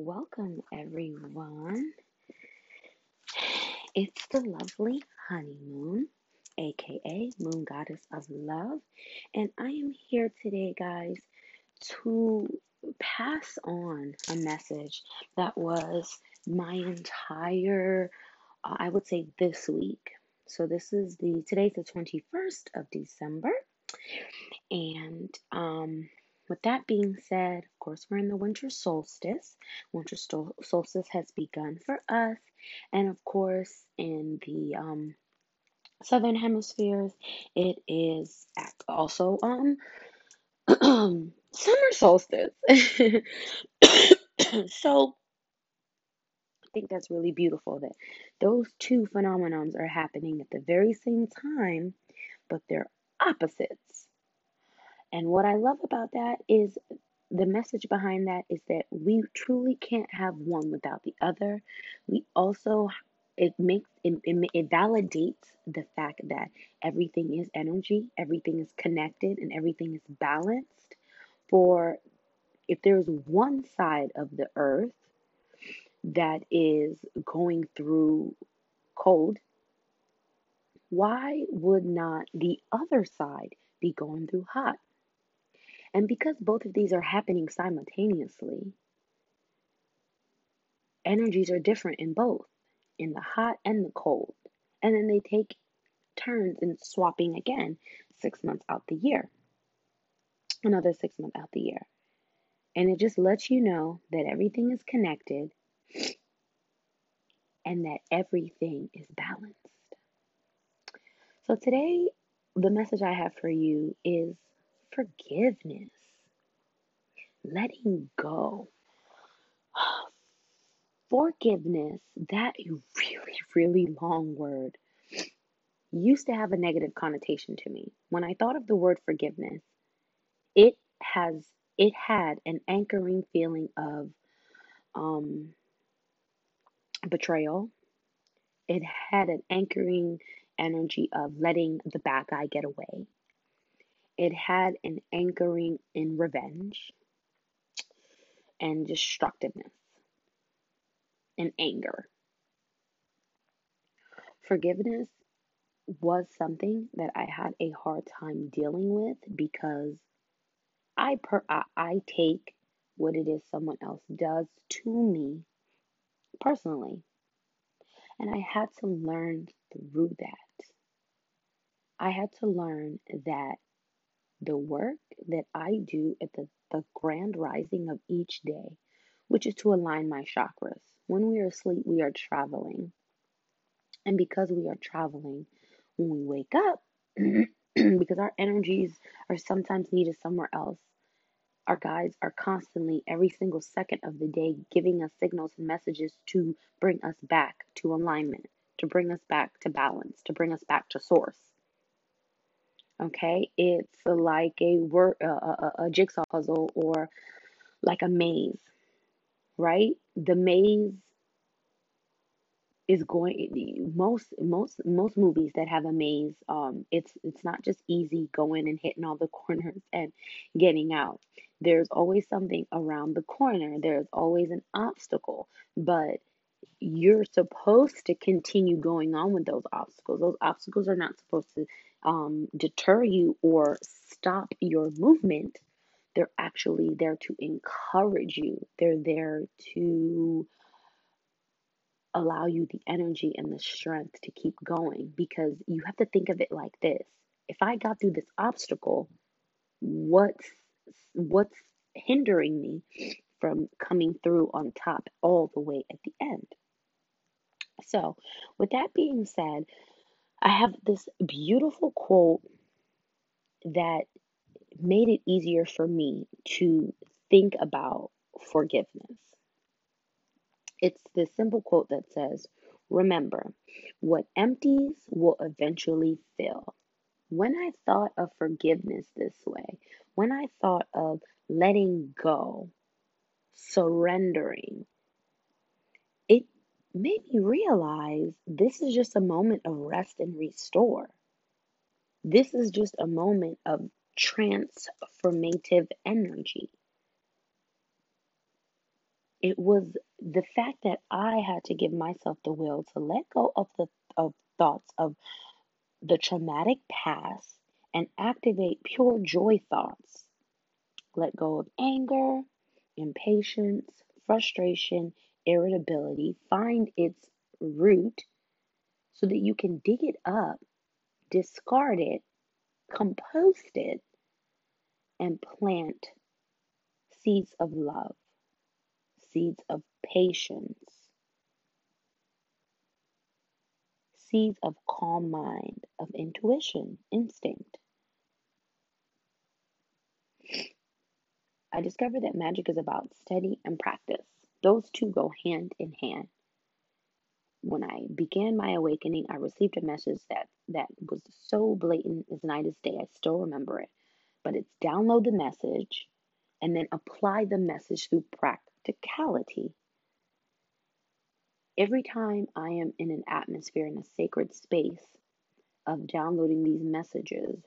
Welcome, everyone. It's the lovely honeymoon, aka Moon Goddess of Love, and I am here today, guys, to pass on a message that was my entire, uh, I would say, this week. So this is the today's the 21st of December, and um with that being said, of course, we're in the winter solstice. Winter solstice has begun for us. And of course, in the um, southern hemispheres, it is also um, summer solstice. so I think that's really beautiful that those two phenomenons are happening at the very same time, but they're opposites. And what I love about that is the message behind that is that we truly can't have one without the other. We also it makes it, it, validates the fact that everything is energy, everything is connected, and everything is balanced. For if there's one side of the earth that is going through cold, why would not the other side be going through hot? And because both of these are happening simultaneously, energies are different in both, in the hot and the cold. And then they take turns in swapping again six months out the year, another six months out the year. And it just lets you know that everything is connected and that everything is balanced. So today, the message I have for you is forgiveness, letting go. Forgiveness, that really, really long word, used to have a negative connotation to me. When I thought of the word forgiveness, it has it had an anchoring feeling of um, betrayal. It had an anchoring energy of letting the bad guy get away. It had an anchoring in revenge and destructiveness and anger. Forgiveness was something that I had a hard time dealing with because I per I, I take what it is someone else does to me personally. And I had to learn through that. I had to learn that the work that I do at the, the grand rising of each day, which is to align my chakras. When we are asleep, we are traveling. And because we are traveling, when we wake up, because our energies are sometimes needed somewhere else, our guides are constantly, every single second of the day, giving us signals and messages to bring us back to alignment, to bring us back to balance, to bring us back to source. Okay, it's like a word, a, a, a jigsaw puzzle, or like a maze, right? The maze is going most most most movies that have a maze um it's it's not just easy going and hitting all the corners and getting out. There's always something around the corner. There's always an obstacle but you're supposed to continue going on with those obstacles those obstacles are not supposed to um, deter you or stop your movement, they're actually there to encourage you. They're there to allow you the energy and the strength to keep going because you have to think of it like this. If I got through this obstacle, what's what's hindering me from coming through on top all the way at the end? So, with that being said, I have this beautiful quote that made it easier for me to think about forgiveness. It's this simple quote that says, Remember, what empties will eventually fill. When I thought of forgiveness this way, when I thought of letting go, surrendering, it made me realize this is just a moment of rest and restore. This is just a moment of transformative energy. It was the fact that I had to give myself the will to let go of the of thoughts of the traumatic past and activate pure joy thoughts. Let go of anger, impatience, frustration, irritability. Find its root so that you can dig it up, discard it, compost it, and plant seeds of love, seeds of patience, seeds of calm mind, of intuition, instinct. I discovered that magic is about study and practice. Those two go hand in hand. When I began my awakening, I received a message that, that was so blatant as night as day. I still remember it. But it's download the message and then apply the message through practicality. Every time I am in an atmosphere, in a sacred space of downloading these messages,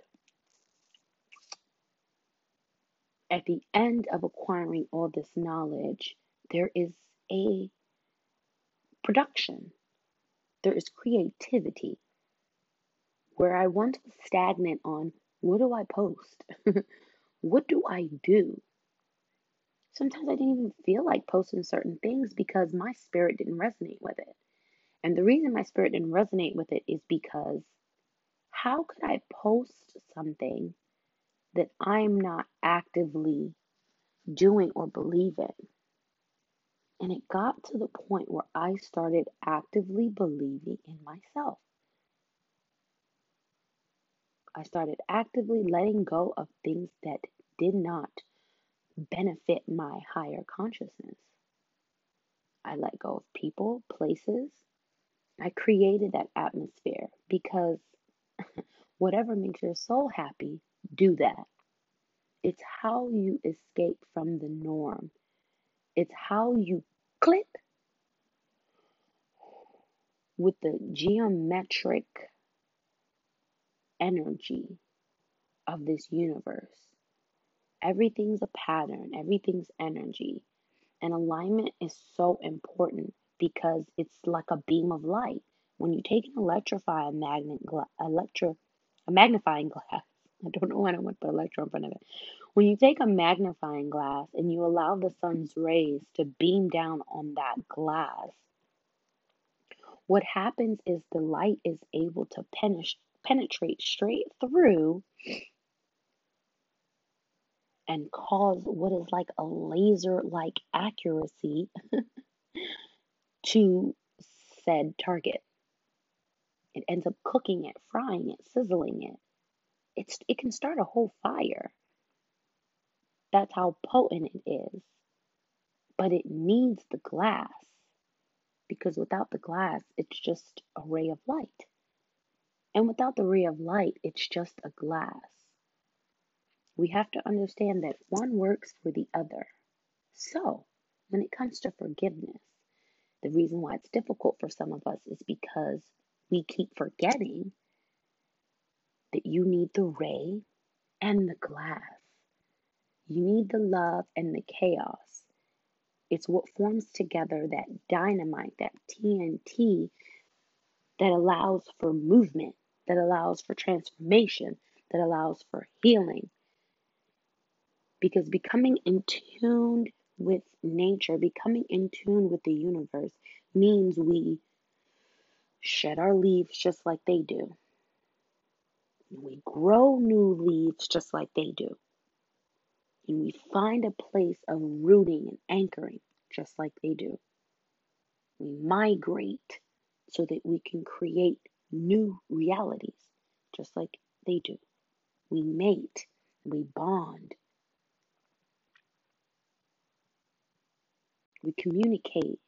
at the end of acquiring all this knowledge, there is a production, there is creativity. Where I once was stagnant on what do I post? what do I do? Sometimes I didn't even feel like posting certain things because my spirit didn't resonate with it. And the reason my spirit didn't resonate with it is because how could I post something that I'm not actively doing or believing. And it got to the point where I started actively believing in myself. I started actively letting go of things that did not benefit my higher consciousness. I let go of people, places. I created that atmosphere because whatever makes your soul happy, do that. It's how you escape from the norm. It's how you click with the geometric energy of this universe. Everything's a pattern, everything's energy. And alignment is so important because it's like a beam of light. When you take an electrify a magnet gla- electro a magnifying glass, I don't know why I want to put electro in front of it. When you take a magnifying glass and you allow the sun's rays to beam down on that glass, what happens is the light is able to penetrate straight through and cause what is like a laser like accuracy to said target. It ends up cooking it, frying it, sizzling it. It's it can start a whole fire. That's how potent it is. But it needs the glass because without the glass, it's just a ray of light. And without the ray of light, it's just a glass. We have to understand that one works for the other. So, when it comes to forgiveness, the reason why it's difficult for some of us is because we keep forgetting that you need the ray and the glass. You need the love and the chaos. It's what forms together that dynamite, that TNT that allows for movement, that allows for transformation, that allows for healing. Because becoming in tune with nature, becoming in tune with the universe, means we shed our leaves just like they do. We grow new leaves just like they do. And we find a place of rooting and anchoring just like they do. We migrate so that we can create new realities just like they do. We mate, we bond, we communicate,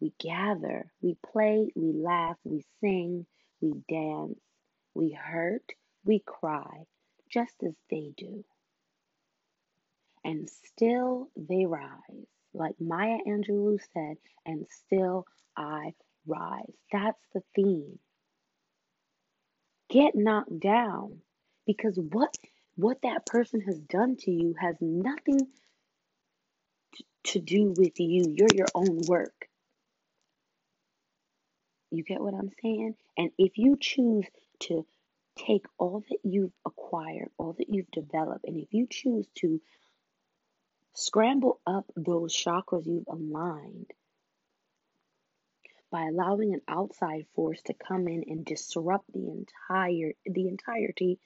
we gather, we play, we laugh, we sing, we dance, we hurt, we cry, just as they do. And still they rise. Like Maya Angelou said, and still I rise. That's the theme. Get knocked down because what what that person has done to you has nothing to do with you. You're your own work. You get what I'm saying? And if you choose to take all that you've acquired, all that you've developed, and if you choose to scramble up those chakras you've aligned by allowing an outside force to come in and disrupt the entire the entirety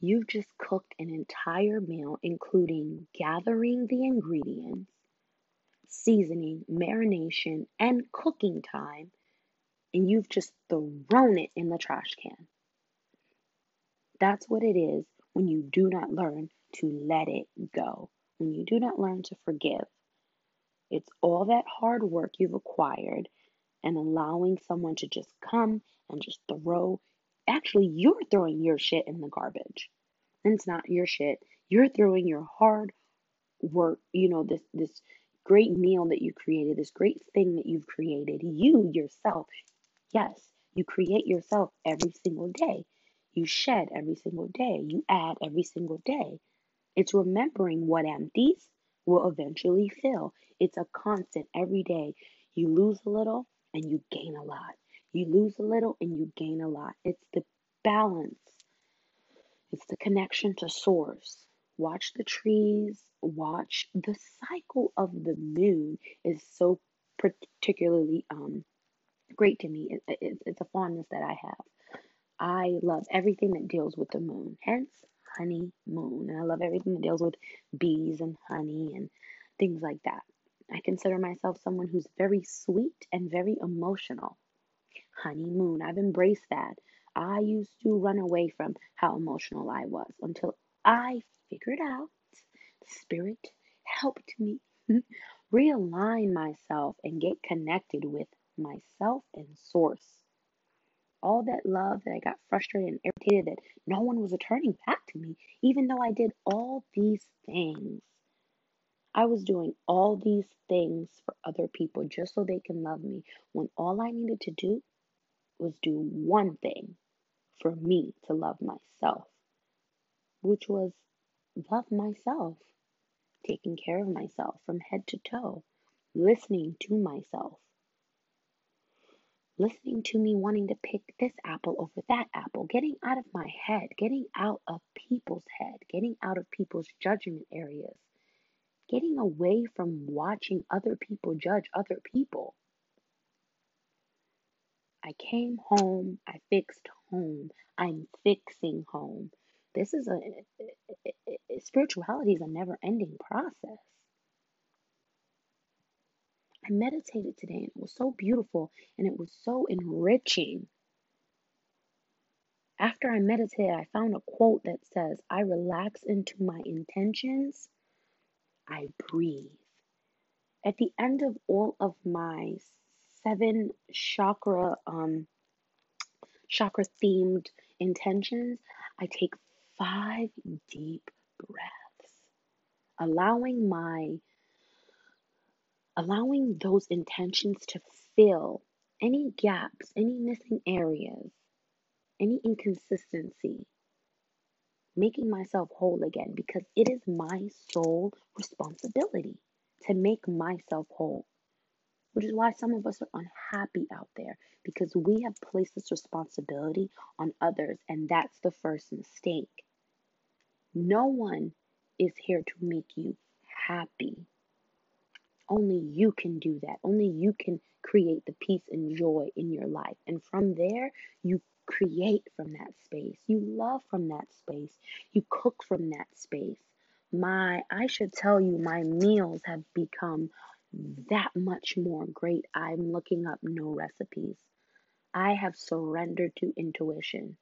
you've just cooked an entire meal including gathering the ingredients seasoning marination and cooking time and you've just thrown it in the trash can that's what it is when you do not learn to let it go when you do not learn to forgive it's all that hard work you've acquired and allowing someone to just come and just throw. Actually, you're throwing your shit in the garbage. And it's not your shit. You're throwing your hard work, you know, this this great meal that you created, this great thing that you've created. You yourself, yes, you create yourself every single day. You shed every single day. You add every single day. It's remembering what empties will eventually fill. It's a constant every day. You lose a little and you gain a lot. You lose a little and you gain a lot. It's the balance, it's the connection to source. Watch the trees, watch the cycle of the moon is so particularly um, great to me. It, it, it's a fondness that I have. I love everything that deals with the moon. Hence, honey moon. And I love everything that deals with bees and honey and things like that. I consider myself someone who's very sweet and very emotional. Honey moon, I've embraced that. I used to run away from how emotional I was until I figured out spirit helped me realign myself and get connected with myself and source all that love that I got frustrated and irritated that no one was returning back to me, even though I did all these things. I was doing all these things for other people just so they can love me when all I needed to do was do one thing for me to love myself, which was love myself, taking care of myself from head to toe, listening to myself listening to me wanting to pick this apple over that apple, getting out of my head, getting out of people's head, getting out of people's judgment areas, getting away from watching other people judge other people. I came home, I fixed home, I'm fixing home. This is a, spirituality is a never ending process. I meditated today and it was so beautiful and it was so enriching. After I meditated, I found a quote that says, I relax into my intentions, I breathe. At the end of all of my seven chakra um chakra themed intentions, I take five deep breaths, allowing my allowing those intentions to fill any gaps, any missing areas, any inconsistency, making myself whole again because it is my sole responsibility to make myself whole. Which is why some of us are unhappy out there because we have placed this responsibility on others, and that's the first mistake. No one is here to make you happy. Only you can do that. Only you can create the peace and joy in your life. And from there, you create from that space. You love from that space. You cook from that space. My, I should tell you, my meals have become that much more great. I'm looking up no recipes. I have surrendered to intuition.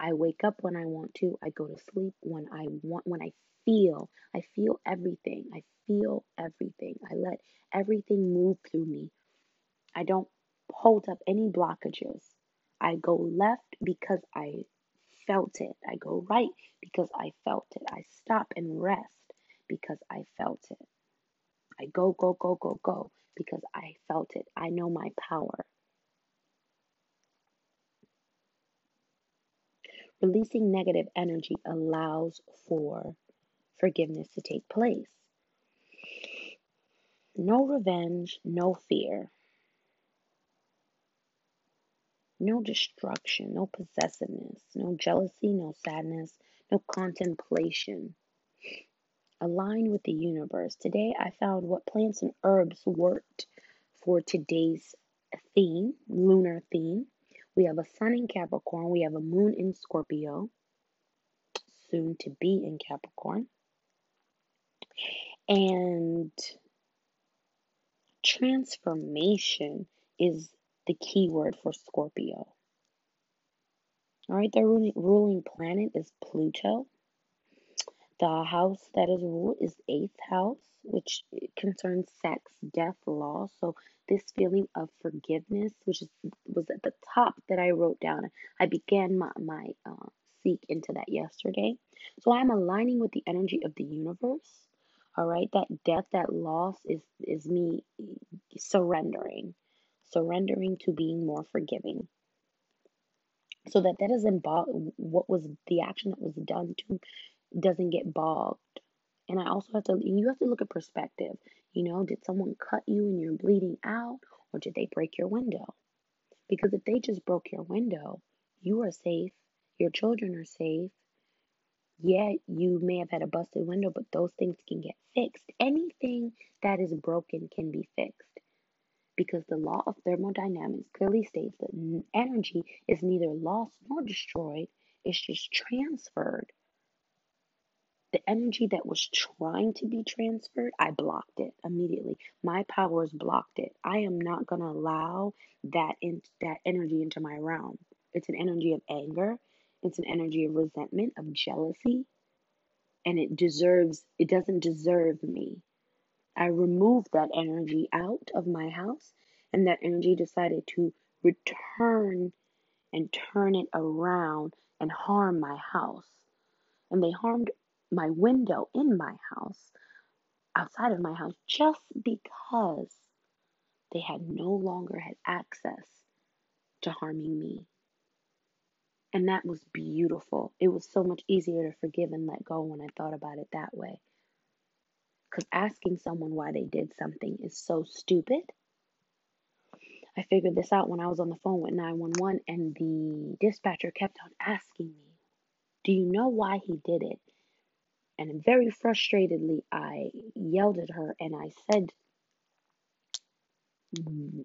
I wake up when I want to. I go to sleep when I want, when I feel. I feel everything. I feel everything. I let everything move through me. I don't hold up any blockages. I go left because I felt it. I go right because I felt it. I stop and rest because I felt it. I go, go, go, go, go because I felt it. I know my power. Releasing negative energy allows for forgiveness to take place. No revenge, no fear, no destruction, no possessiveness, no jealousy, no sadness, no contemplation. Align with the universe. Today I found what plants and herbs worked for today's theme, lunar theme. We have a sun in Capricorn, we have a moon in Scorpio, soon to be in Capricorn. And transformation is the key word for Scorpio. All right, ruling, ruling planet is Pluto. The house that is ruled is eighth house, which concerns sex, death, law. So this feeling of forgiveness, which is, was at the top that I wrote down. I began my my uh, seek into that yesterday. So I'm aligning with the energy of the universe. All right, that death, that loss is is me surrendering, surrendering to being more forgiving, so that that doesn't bog what was the action that was done to doesn't get bogged. And I also have to you have to look at perspective. You know, did someone cut you and you're bleeding out, or did they break your window? Because if they just broke your window, you are safe, your children are safe, yeah, you may have had a busted window, but those things can get fixed. Anything that is broken can be fixed because the law of thermodynamics clearly states that energy is neither lost nor destroyed, it's just transferred. The energy that was trying to be transferred, I blocked it immediately. My powers blocked it. I am not going to allow that in, that energy into my realm. It's an energy of anger. It's an energy of resentment, of jealousy, and it deserves, it doesn't deserve me. I removed that energy out of my house, and that energy decided to return and turn it around and harm my house. And they harmed my window in my house, outside of my house, just because they had no longer had access to harming me. And that was beautiful. It was so much easier to forgive and let go when I thought about it that way. Because asking someone why they did something is so stupid. I figured this out when I was on the phone with 911, and the dispatcher kept on asking me, Do you know why he did it? And very frustratedly, I yelled at her and I said,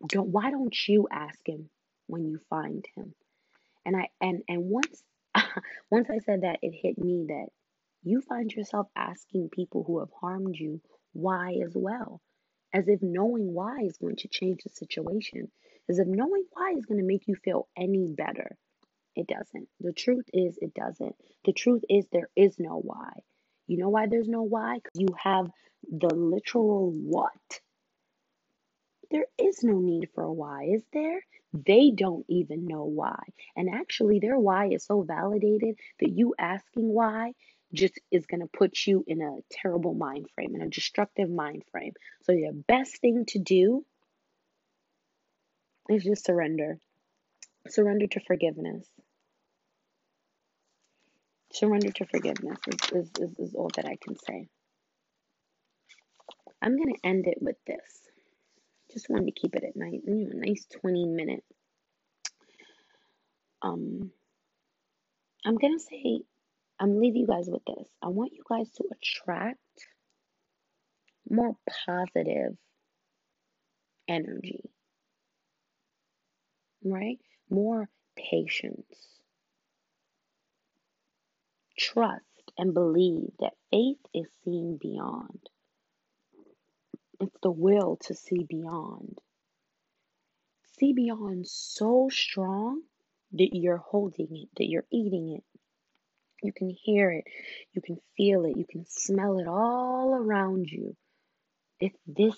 don't, Why don't you ask him when you find him? And I and and once once I said that, it hit me that you find yourself asking people who have harmed you why as well, as if knowing why is going to change the situation, as if knowing why is going to make you feel any better. It doesn't. The truth is, it doesn't. The truth is, there is no why. You know why there's no why? Because you have the literal what. There is no need for a why, is there? They don't even know why. And actually, their why is so validated that you asking why just is going to put you in a terrible mind frame, in a destructive mind frame. So, your best thing to do is just surrender. Surrender to forgiveness. Surrender to forgiveness is, is, is, is all that I can say. I'm going to end it with this. Just wanted to keep it at night, you know, nice 20 minute. Um, I'm going to say, I'm leave you guys with this. I want you guys to attract more positive energy, right? More patience Trust and believe that faith is seeing beyond. It's the will to see beyond. See beyond so strong that you're holding it, that you're eating it. You can hear it, you can feel it, you can smell it all around you. If this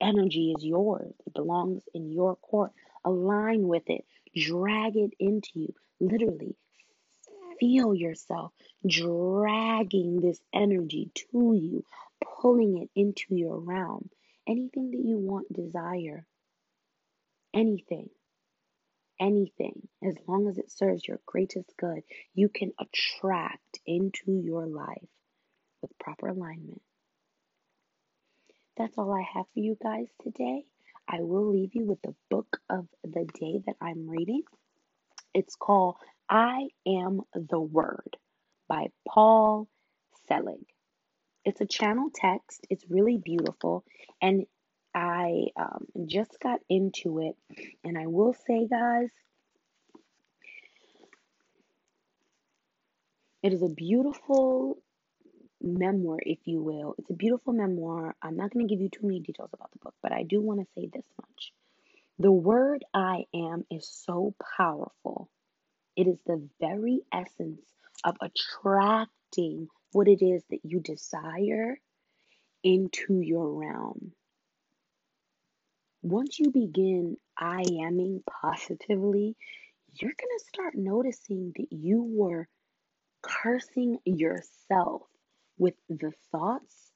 energy is yours, it belongs in your court, align with it, drag it into you. Literally, feel yourself dragging this energy to you, pulling it into your realm. Anything that you want, desire. Anything. Anything. As long as it serves your greatest good, you can attract into your life with proper alignment. That's all I have for you guys today. I will leave you with the book of the day that I'm reading. It's called I Am the Word by Paul Selig. It's a channel text, it's really beautiful, and I um, just got into it. And I will say, guys, it is a beautiful memoir, if you will. It's a beautiful memoir. I'm not going to give you too many details about the book, but I do want to say this much. The word I am is so powerful. It is the very essence of attracting what it is that you desire into your realm. Once you begin I aming positively, you're going to start noticing that you were cursing yourself with the thoughts,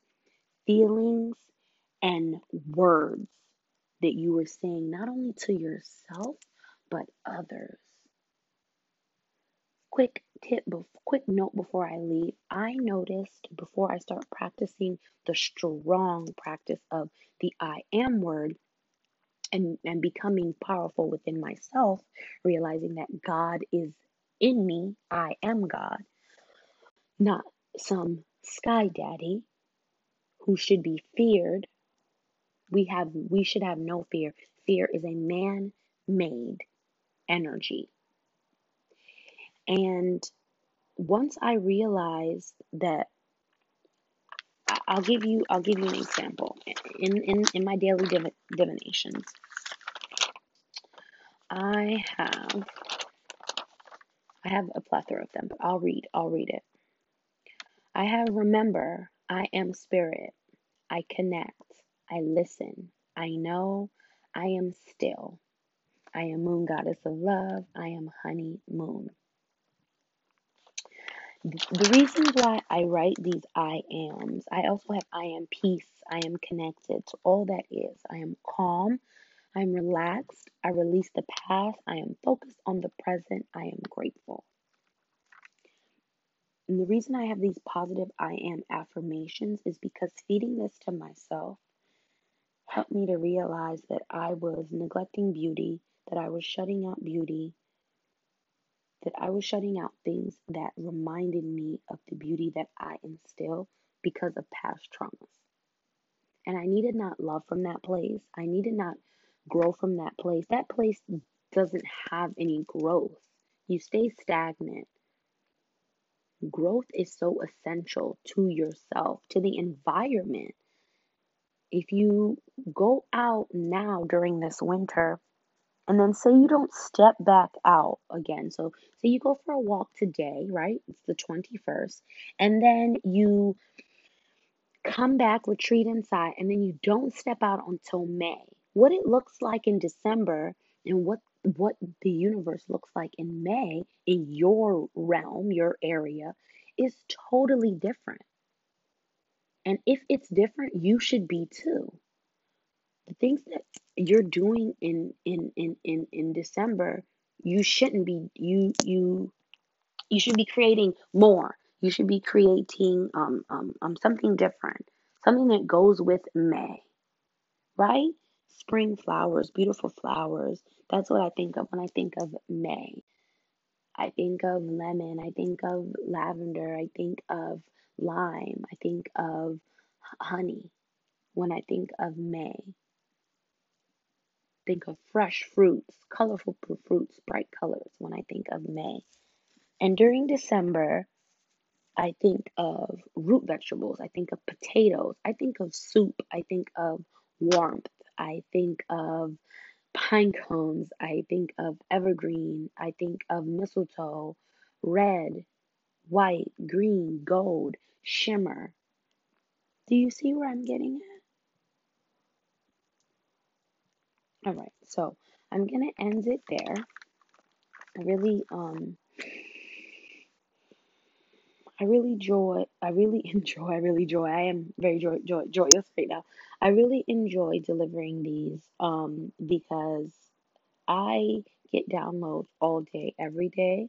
feelings, and words that you were saying not only to yourself, but others. Quick tip, quick note before I leave. I noticed before I start practicing the strong practice of the I am word and, and becoming powerful within myself, realizing that God is in me, I am God, not some sky daddy who should be feared. We have we should have no fear. Fear is a man-made energy. And once I realized that I'll give you I'll give you an example. In in, in my daily div- divinations, I have I have a plethora of them, but I'll read I'll read it. I have remember, I am spirit. I connect. I listen. I know. I am still. I am moon goddess of love. I am honey moon. The reasons why I write these I ams, I also have I am peace. I am connected to all that is. I am calm. I'm relaxed. I release the past. I am focused on the present. I am grateful. And the reason I have these positive I am affirmations is because feeding this to myself helped me to realize that I was neglecting beauty, that I was shutting out beauty, that I was shutting out things that reminded me of the beauty that I instill because of past traumas. And I needed not love from that place. I needed not grow from that place. That place doesn't have any growth. You stay stagnant. Growth is so essential to yourself, to the environment. If you go out now during this winter, and then say you don't step back out again. So, say you go for a walk today, right? It's the 21st. And then you come back, retreat inside, and then you don't step out until May. What it looks like in December and what what the universe looks like in May in your realm, your area is totally different. And if it's different, you should be too. The things that you're doing in in in in, in December, you shouldn't be you you you should be creating more. You should be creating um um, um something different, something that goes with May, right? Spring flowers, beautiful flowers. That's what I think of when I think of May. I think of lemon, I think of lavender, I think of lime, I think of honey when I think of May. Think of fresh fruits, colorful fruits, bright colors when I think of May. And during December, I think of root vegetables. I think of potatoes. I think of soup. I think of warmth. I think of pine cones. I think of evergreen. I think of mistletoe, red, white, green, gold, shimmer. Do you see where I'm getting at? All right, so I'm gonna end it there. I really um I really joy I really enjoy I really joy I am very joy, joy joyous right now. I really enjoy delivering these um because I get downloads all day every day